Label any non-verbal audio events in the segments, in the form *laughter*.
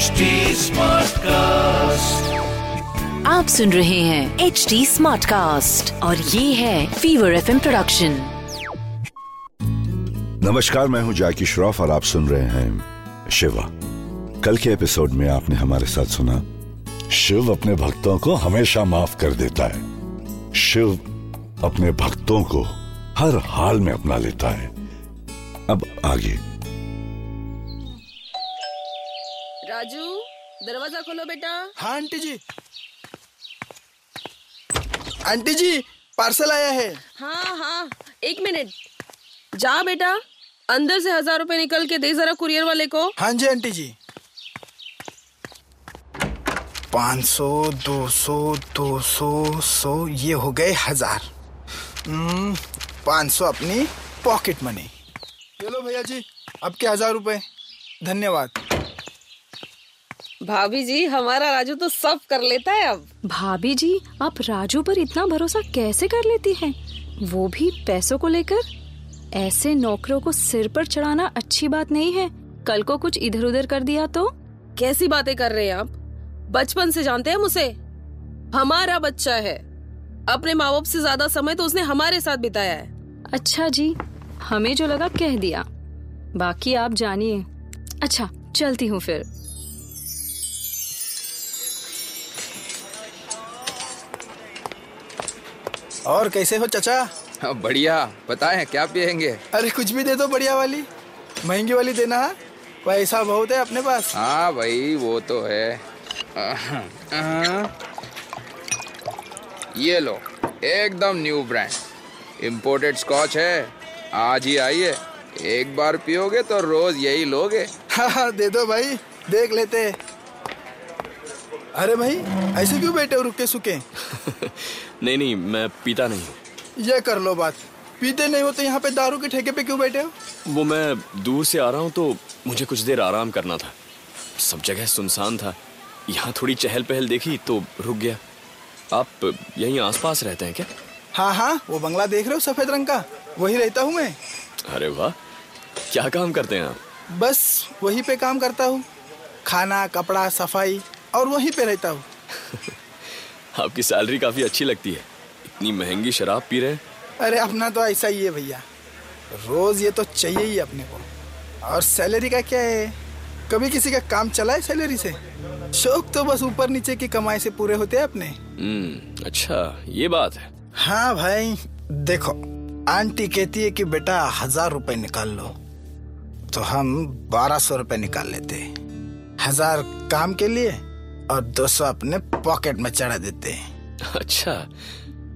HD Smartcast. आप सुन रहे हैं एच डी स्मार्ट कास्ट और ये है फीवर एफ़ प्रोडक्शन नमस्कार मैं हूँ जैकी श्रॉफ और आप सुन रहे हैं शिवा। कल के एपिसोड में आपने हमारे साथ सुना शिव अपने भक्तों को हमेशा माफ़ कर देता है। शिव अपने भक्तों को हर हाल में अपना लेता है। अब आगे। राजू दरवाज़ा खोलो बेटा। हाँ aunty ji. Aunty ji parcel आया है। हाँ हाँ एक मिनट। जा बेटा अंदर से हज़ार रुपए निकल के दे जरा कुरियर वाले को। हाँ जी आंटी जी। पाँच सौ दो सौ दो सौ सौ ये हो गए हज़ार। हम्म, पाँच सौ अपनी पॉकेट मनी। चलो भैया जी आपके हज़ार रुपए। धन्यवाद। भाभी जी हमारा राजू तो सब कर लेता है अब। भाभी जी आप राजू पर इतना भरोसा कैसे कर लेती हैं? वो भी पैसों को लेकर? ऐसे नौकरों को सिर पर चढ़ाना अच्छी बात नहीं है। कल को कुछ इधर उधर कर दिया तो? कैसी बातें कर रहे हैं आप? बचपन से जानते हैं मुझे हमारा बच्चा है। अपने माँ बाप से ज़्यादा समय तो उसने हमारे साथ बिताया है। अच्छा जी हमें जो लगा कह दिया। बाकी आप जानिए। अच्छा चलती हूँ फिर। और कैसे हो चचा? हाँ, बढ़िया। बताएँ क्या पियेंगे? अरे कुछ भी दे दो बढ़िया वाली। महँगी वाली देना है? पैसा बहुत है अपने पास। हाँ भाई वो तो है। अहं, अहं। ये लो एकदम न्यू ब्रांड इम्पोर्टेड स्कॉच है आज ही आई है। एक बार पियोगे तो रोज यही लोगे। हाँ हाँ दे दो भाई देख लेते। अरे भाई ऐसे क्यों बैठे हो रुके सुके? *laughs* नहीं नहीं मैं पीता नहीं हूँ। ये कर लो बात। पीते नहीं हो तो यहाँ पे दारू के ठेके पे क्यों बैठे हो? वो मैं दूर से आ रहा हूँ तो मुझे कुछ देर आराम करना था। सब जगह सुनसान था। यहाँ थोड़ी चहल पहल देखी तो रुक गया। आप यहीं आसपास रहते हैं क्या? हाँ हाँ वो बंगला देख रहे हो सफ़ेद रंग का? वही रहता हूँ मैं। अरे वाह क्या काम करते हैं आप? बस वही पे काम करता हूँ। खाना कपड़ा सफ़ाई और वहीं पे रहता हूँ। *laughs* आपकी सैलरी काफ़ी अच्छी लगती है। इतनी महँगी शराब पी रहे अरे अपना तो ऐसा ही है भैया। रोज ये तो चाहिए ही अपने को। और सैलरी का क्या है? कभी किसी का काम चला है सैलरी से? शौक तो बस ऊपर नीचे की कमाई से पूरे होते हैं अपने। हम्म अच्छा ये बात है। हाँ भाई देखो आंटी कहती है कि बेटा हज़ार रुपए निकाल लो। तो हम बारह सौ रुपए निकाल लेते। हज़ार काम के लिए और दो सौ अपने पॉकेट में चढ़ा देते हैं। अच्छा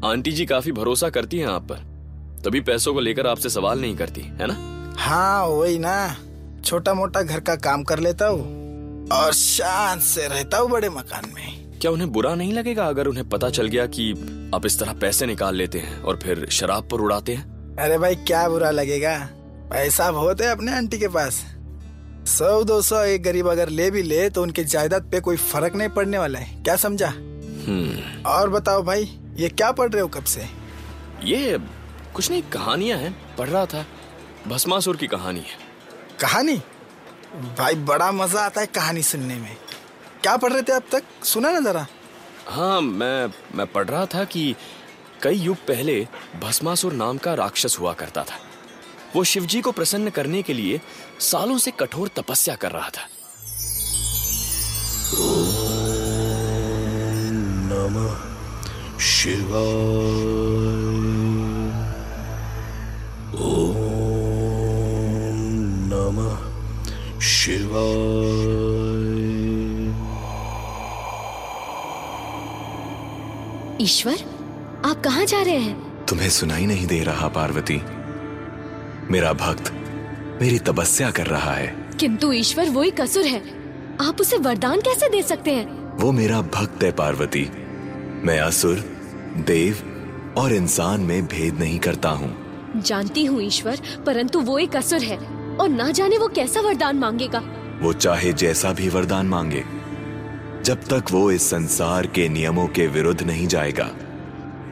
आंटी जी काफ़ी भरोसा करती हैं आप पर। तभी पैसों को लेकर आपसे सवाल नहीं करती है ना? हाँ वही ना। छोटा मोटा घर का काम कर लेता हूँ और शांत से रहता हूँ बड़े मकान में। क्या उन्हें बुरा नहीं लगेगा अगर उन्हें पता चल गया कि आप इस तरह पैसे निकाल लेते हैं और फिर शराब पर उड़ाते हैं? अरे भाई क्या बुरा लगेगा? पैसा बहुत है अपने आंटी के पास। सौ दो सौ एक गरीब अगर ले भी ले तो उनके जायदाद पे कोई फ़र्क नहीं पड़ने वाला है। क्या समझा? हम्म। और बताओ भाई ये क्या पढ़ रहे हो कब से? ये कुछ नहीं कहानियाँ हैं। पढ़ रहा था। भस्मासुर की कहानी है। कहानी? भाई बड़ा मज़ा आता है कहानी सुनने में। क्या पढ़ रहे थे अब तक? सुना ना जरा। हाँ मैं मैं पढ़ रहा था कि कई युग पहले भस्मासुर नाम का राक्षस हुआ करता था। वो शिवजी को प्रसन्न करने के लिए सालों से कठोर तपस्या कर रहा था। ईश्वर आप कहाँ जा रहे हैं? तुम्हें सुनाई नहीं दे रहा पार्वती। मेरा भक्त मेरी तपस्या कर रहा है। किंतु ईश्वर वही कसुर है। आप उसे वरदान कैसे दे सकते हैं? वो मेरा भक्त है पार्वती। मैं असुर देव और इंसान में भेद नहीं करता हूँ। जानती हूँ ईश्वर परंतु वो एक असुर है। और ना जाने वो कैसा वरदान मांगेगा। वो चाहे जैसा भी वरदान मांगे जब तक वो इस संसार के नियमों के विरुद्ध नहीं जाएगा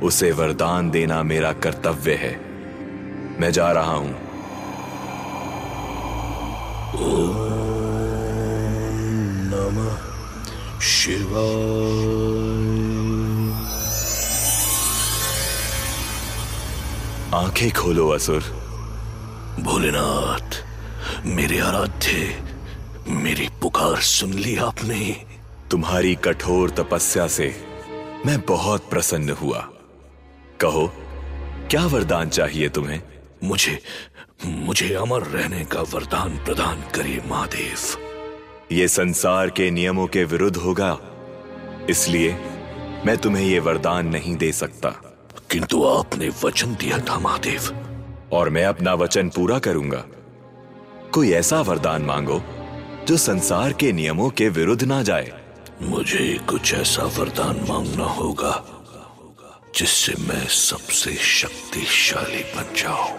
उसे वरदान देना मेरा कर्तव्य है। मैं जा रहा हूँ। आँखें खोलो, असुर। भोलेनाथ, मेरे आराध्य, मेरी पुकार सुन ली आपने। तुम्हारी कठोर तपस्या से मैं बहुत प्रसन्न हुआ। कहो, क्या वरदान चाहिए तुम्हें? मुझे मुझे अमर रहने का वरदान प्रदान करिए महादेव। ये संसार के नियमों के विरुद्ध होगा इसलिए मैं तुम्हें ये वरदान नहीं दे सकता। किंतु आपने वचन दिया था महादेव। और मैं अपना वचन पूरा करूँगा। कोई ऐसा वरदान मांगो जो संसार के नियमों के विरुद्ध ना जाए। मुझे कुछ ऐसा वरदान मांगना होगा जिससे मैं सबसे शक्तिशाली बन जाऊँ।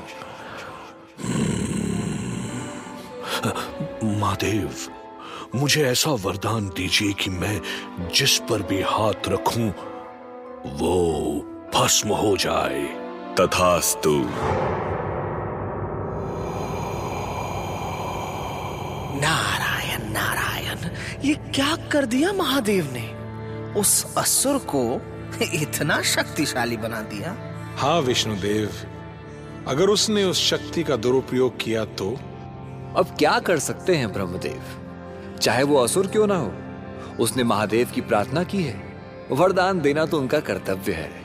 महादेव मुझे ऐसा वरदान दीजिए कि मैं जिस पर भी हाथ रखूँ वो भस्म हो जाए। तथास्तु। नारायण नारायण ये क्या कर दिया महादेव ने? उस असुर को इतना शक्तिशाली बना दिया। हाँ विष्णुदेव अगर उसने उस शक्ति का दुरुपयोग किया तो? अब क्या कर सकते हैं ब्रह्मदेव? चाहे वो असुर क्यों ना हो। उसने महादेव की प्रार्थना की है। वरदान देना तो उनका कर्तव्य है।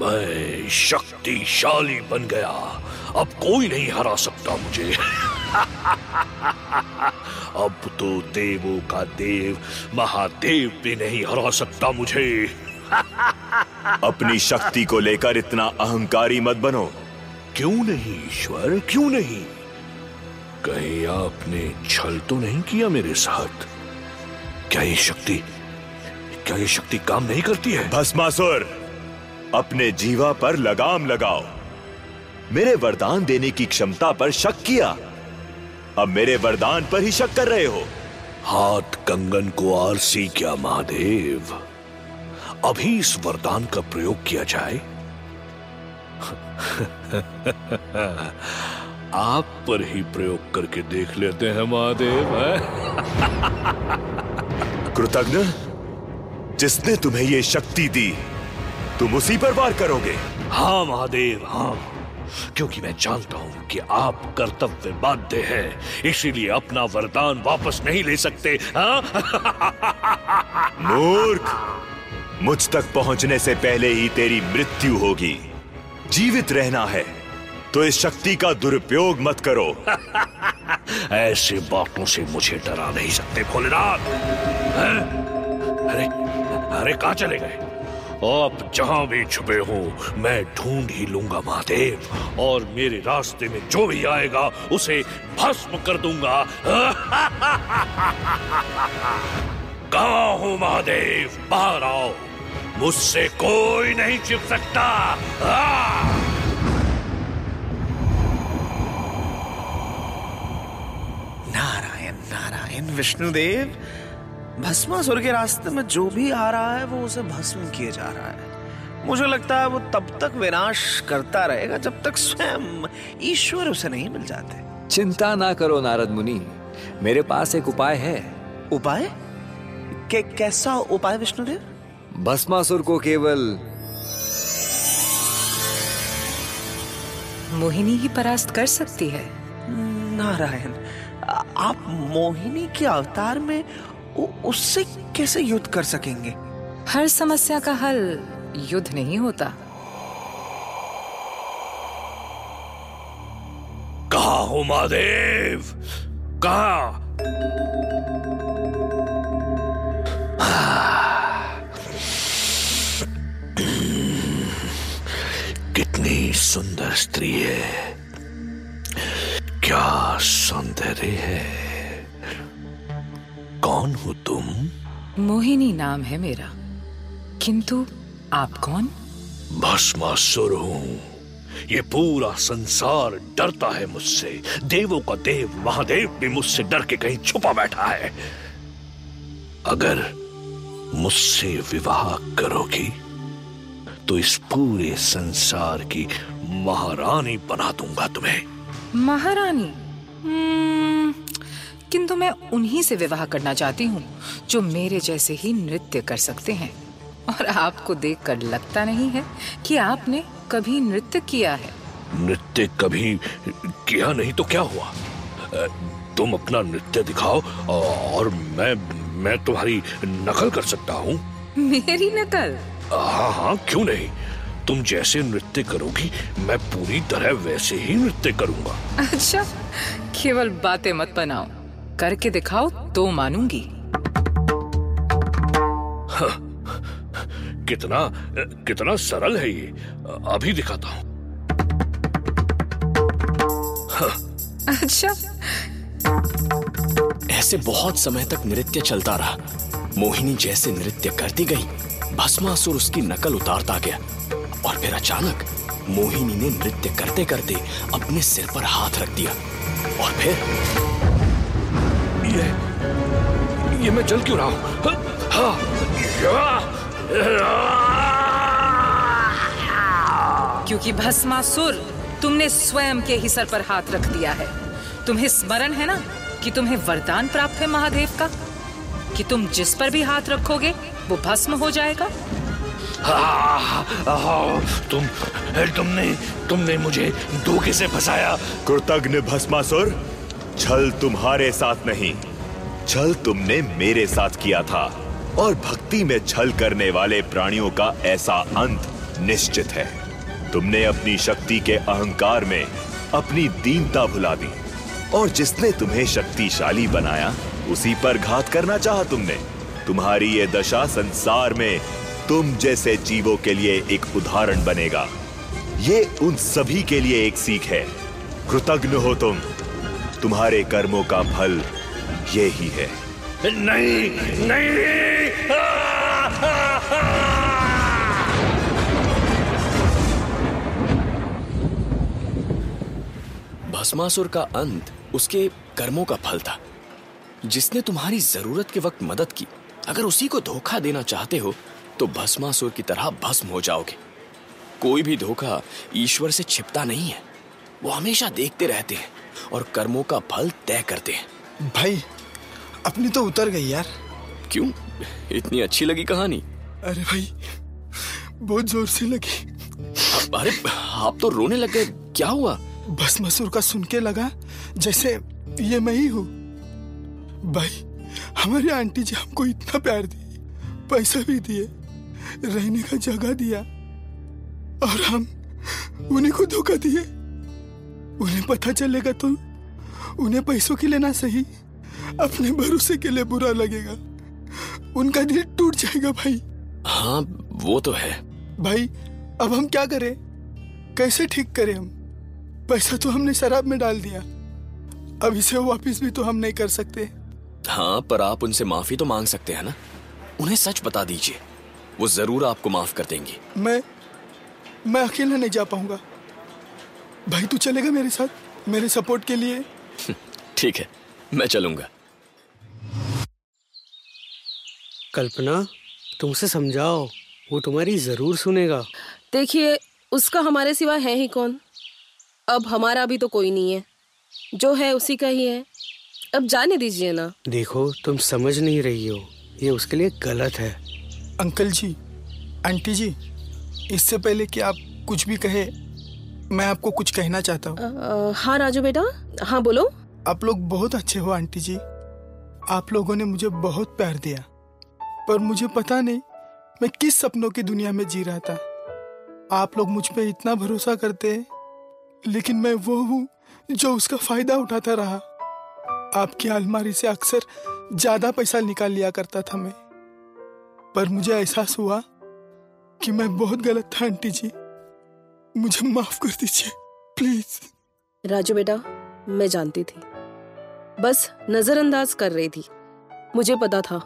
मैं शक्तिशाली बन गया। अब कोई नहीं हरा सकता मुझे। *laughs* अब तो देवों का देव महादेव भी नहीं हरा सकता मुझे। *laughs* अपनी शक्ति को लेकर इतना अहंकारी मत बनो। क्यों नहीं ईश्वर? क्यों नहीं? कहीं आपने छल तो नहीं किया मेरे साथ? क्या ये शक्ति क्या ये शक्ति काम नहीं करती है? भस्मासुर अपने जीवा पर लगाम लगाओ। मेरे वरदान देने की क्षमता पर शक किया। अब मेरे वरदान पर ही शक कर रहे हो। हाथ कंगन को आरसी क्या महादेव? अभी इस वरदान का प्रयोग किया जाए? *laughs* आप पर ही प्रयोग करके देख लेते हैं महादेव है? *laughs* कृतज्ञ जिसने तुम्हें ये शक्ति दी तुम उसी पर वार करोगे। हाँ महादेव हाँ। क्योंकि मैं जानता हूँ कि आप कर्तव्य बाध्य हैं इसीलिए अपना वरदान वापस नहीं ले सकते हाँ? *laughs* मूर्ख! मुझ तक पहुँचने से पहले ही तेरी मृत्यु होगी। जीवित रहना है तो इस शक्ति का दुरुपयोग मत करो। *laughs* ऐसे बातों से मुझे डरा नहीं सकते भोलेनाथ! अरे अरे कहा चले गए? आप जहाँ भी छुपे हो, मैं ढूंढ ही लूँगा महादेव। और मेरे रास्ते में जो भी आएगा, उसे भस्म कर दूँगा। *laughs* कहा हूँ महादेव? बाहर आओ। मुझसे कोई नहीं छिप सकता। नारायण नारायण, विष्णुदेव भस्मासुर के रास्ते में जो भी आ रहा है वो उसे भस्म किए जा रहा है। मुझे लगता है वो तब तक विनाश करता रहेगा जब तक स्वयं ईश्वर उसे नहीं मिल जाते। चिंता ना करो नारद मुनि मेरे पास एक उपाय है। उपाय? के कैसा उपाय विष्णुदेव? भस्मासुर को केवल मोहिनी ही परास्त कर सकती है। नारायण आप मोहिनी के अवतार में उससे कैसे युद्ध कर सकेंगे? हर समस्या का हल युद्ध नहीं होता। कहा हो महादेव? कहा? कितनी सुंदर स्त्री है। क्या सौंदर्य है। कौन हो तुम? मोहिनी नाम है मेरा। किंतु आप कौन? भस्मासुर हूँ। ये पूरा संसार डरता है मुझसे। देवों का देव महादेव भी मुझसे डर के कहीं छुपा बैठा है। अगर मुझसे विवाह करोगी तो इस पूरे संसार की महारानी बना दूँगा तुम्हें। महारानी? हम्म, किंतु मैं उन्हीं से विवाह करना चाहती हूँ जो मेरे जैसे ही नृत्य कर सकते हैं। और आपको देखकर लगता नहीं है कि आपने कभी नृत्य किया है? नृत्य कभी किया नहीं तो क्या हुआ? तुम अपना नृत्य दिखाओ और मैं मैं तुम्हारी नकल कर सकता हूँ। मेरी नकल? हाँ हाँ क्यों नहीं? तुम जैसे नृत्य करोगी मैं पूरी तरह वैसे ही नृत्य करूँगा। अच्छा केवल बातें मत बनाओ। करके दिखाओ तो मानूँगी। हाँ, *laughs* कितना कितना सरल है ये। अभी दिखाता हूँ। हाँ, *laughs* अच्छा। ऐसे बहुत समय तक नृत्य चलता रहा। मोहिनी जैसे नृत्य करती गई भस्मासुर उसकी नकल उतारता गया। और फिर अचानक मोहिनी ने नृत्य करते करते अपने सिर पर हाथ रख दिया। और फिर ये ये मैं जल क्यों रहा हूँ? हाँ, क्योंकि भस्मासुर तुमने स्वयं के ही सर पर हाथ रख दिया है। तुम्हें स्मरण है ना कि तुम्हें वरदान प्राप्त है महादेव का? कि तुम जिस पर भी हाथ रखोगे वो भस्म हो जाएगा? हाँ, हाँ, तुम तुमने तुमने मुझे धोखे से फंसाया। कृतज्ञ भस्मासुर छल तुम्हारे साथ नहीं। छल तुमने मेरे साथ किया था, और भक्ति में छल करने वाले प्राणियों का ऐसा अंत निश्चित है। तुमने अपनी शक्ति के अहंकार में अपनी दीनता भुला दी, और जिसने तुम्हें शक्तिशाली बनाया, उसी पर घात करना चाहा तुमने। तुम्हारी ये दशा संसार में तुम जैसे जीवों के लिए एक उदाहरण बनेगा। ये उन सभी के लिए एक सीख है। कृतज्ञ हो तुम। तुम्हारे कर्मों का फल ये ही है। नहीं नहीं। भस्मासुर का अंत उसके कर्मों का फल था। जिसने तुम्हारी ज़रूरत के वक्त मदद की। अगर उसी को धोखा देना चाहते हो तो भस्मासुर की तरह भस्म हो जाओगे। कोई भी धोखा ईश्वर से छिपता नहीं है। वो हमेशा देखते रहते हैं। और कर्मों का फल तय करते हैं। भाई अपनी तो उतर गई यार। क्यों? इतनी अच्छी लगी कहानी। अरे भाई बहुत ज़ोर से लगी। अरे आप तो रोने लग गए। क्या हुआ? भस्मासुर का सुन के लगा जैसे ये मैं ही हूँ। भाई हमारी आंटी जी हमको इतना प्यार दी पैसा भी दिए रहने का जगह दिया और हम उन्हीं को धोखा दिए। उन्हें पता चलेगा तो उन्हें पैसों के लिए ना सही अपने भरोसे के लिए बुरा लगेगा। उनका दिल टूट जाएगा भाई। हाँ वो तो है। भाई अब हम क्या करें? कैसे ठीक करें हम? पैसा तो हमने शराब में डाल दिया। अब इसे वापस भी तो हम नहीं कर सकते। हाँ पर आप उनसे माफ़ी तो मांग सकते हैं ना? उन्हें सच बता दीजिए। वो ज़रूर आपको माफ़ कर देंगी। मैं मैं अकेला नहीं जा पाऊँगा। भाई तू चलेगा मेरे साथ? मेरे सपोर्ट के लिए? *laughs* ठीक है मैं चलूँगा। कल्पना तुमसे समझाओ वो तुम्हारी ज़रूर सुनेगा। देखिए उसका हमारे सिवा है ही कौन? अब हमारा भी तो कोई नहीं है। जो है उसी का ही है। अब जाने दीजिए ना। देखो तुम समझ नहीं रही हो। ये उसके लिए गलत है। अंकल जी आंटी जी इससे पहले कि आप कुछ भी कहे मैं आपको कुछ कहना चाहता हूँ। हाँ राजू बेटा हाँ बोलो। आप लोग बहुत अच्छे हो आंटी जी। आप लोगों ने मुझे बहुत प्यार दिया। पर मुझे पता नहीं मैं किस सपनों की दुनिया में जी रहा था। आप लोग मुझ पे इतना भरोसा करते हैं लेकिन मैं वो हूँ जो उसका फ़ायदा उठाता रहा। आपकी अलमारी से अक्सर ज़्यादा पैसा निकाल लिया करता था मैं। पर मुझे एहसास हुआ कि मैं बहुत गलत था आंटी जी। मुझे माफ़ कर दीजिए प्लीज़। राजू बेटा मैं जानती थी। बस नजरअंदाज कर रही थी। मुझे पता था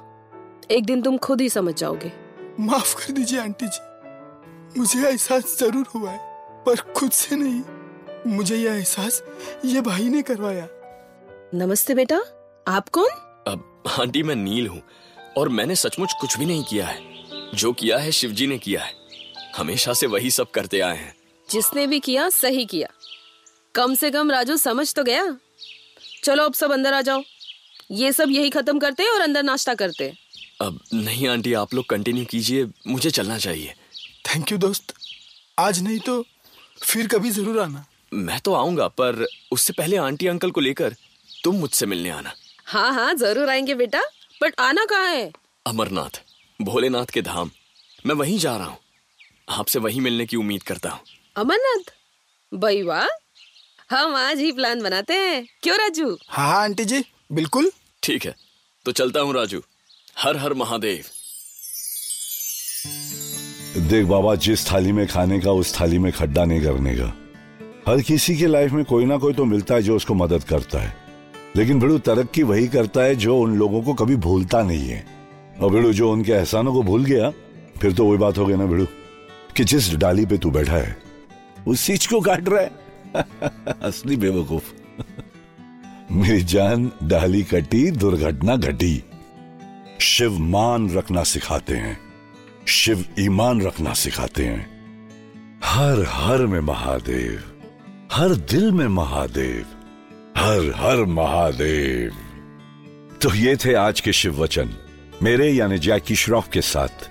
एक दिन तुम खुद ही समझ जाओगे। माफ़ कर दीजिए आंटी जी। मुझे एहसास ज़रूर हुआ है पर खुद से नहीं। मुझे यह एहसास ये भाई ने करवाया। नमस्ते बेटा आप कौन? अब आंटी मैं नील हूँ और मैंने सचमुच कुछ भी नहीं किया है। जो किया है शिवजी ने किया है। हमेशा से वही सब करते आए हैं। जिसने भी किया सही किया। कम से कम राजू समझ तो गया। चलो अब सब अंदर आ जाओ। ये सब यही खत्म करते हैं और अंदर नाश्ता करते हैं। अब नहीं आंटी आप लोग कंटिन्यू कीजिए। मुझे चलना चाहिए। थैंक यू दोस्त। आज नहीं तो फिर कभी ज़रूर आना। मैं तो आऊँगा पर उससे पहले आंटी अंकल को लेकर तुम मुझसे मिलने आना। हाँ हाँ ज़रूर आएँगे बेटा। बट आना कहाँ है? अमरनाथ भोलेनाथ के धाम। मैं वहीं जा रहा हूँ। आपसे वहीं मिलने की उम्मीद करता हूँ। अमरनाथ। भाई वाह। हम आज ही प्लान बनाते हैं। क्यों राजू? हाँ हाँ आंटी जी बिल्कुल। ठीक है तो चलता हूँ राजू। हर हर महादेव। देख बाबा जिस थाली में खाने का उस थाली में खड्डा नहीं करने का। हर किसी की लाइफ में कोई ना कोई तो मिलता है जो उसको मदद करता है। लेकिन भिड़ू तरक्की वही करता है जो उन लोगों को कभी भूलता नहीं है। और भिड़ू जो उनके एहसानों को भूल गया फिर तो वही बात हो गई ना भिड़ू कि जिस डाली पे तू बैठा है उस चीज़ को काट रहा है। *laughs* असली बेवकूफ़। *laughs* मेरी जान, डाली कटी, दुर्घटना घटी। शिव मान रखना सिखाते हैं। शिव ईमान रखना सिखाते हैं। हर हर में महादेव, हर दिल में महादेव, हर हर महादेव। तो ये थे आज के शिव वचन। मेरे यानी जैकी श्रॉफ के साथ।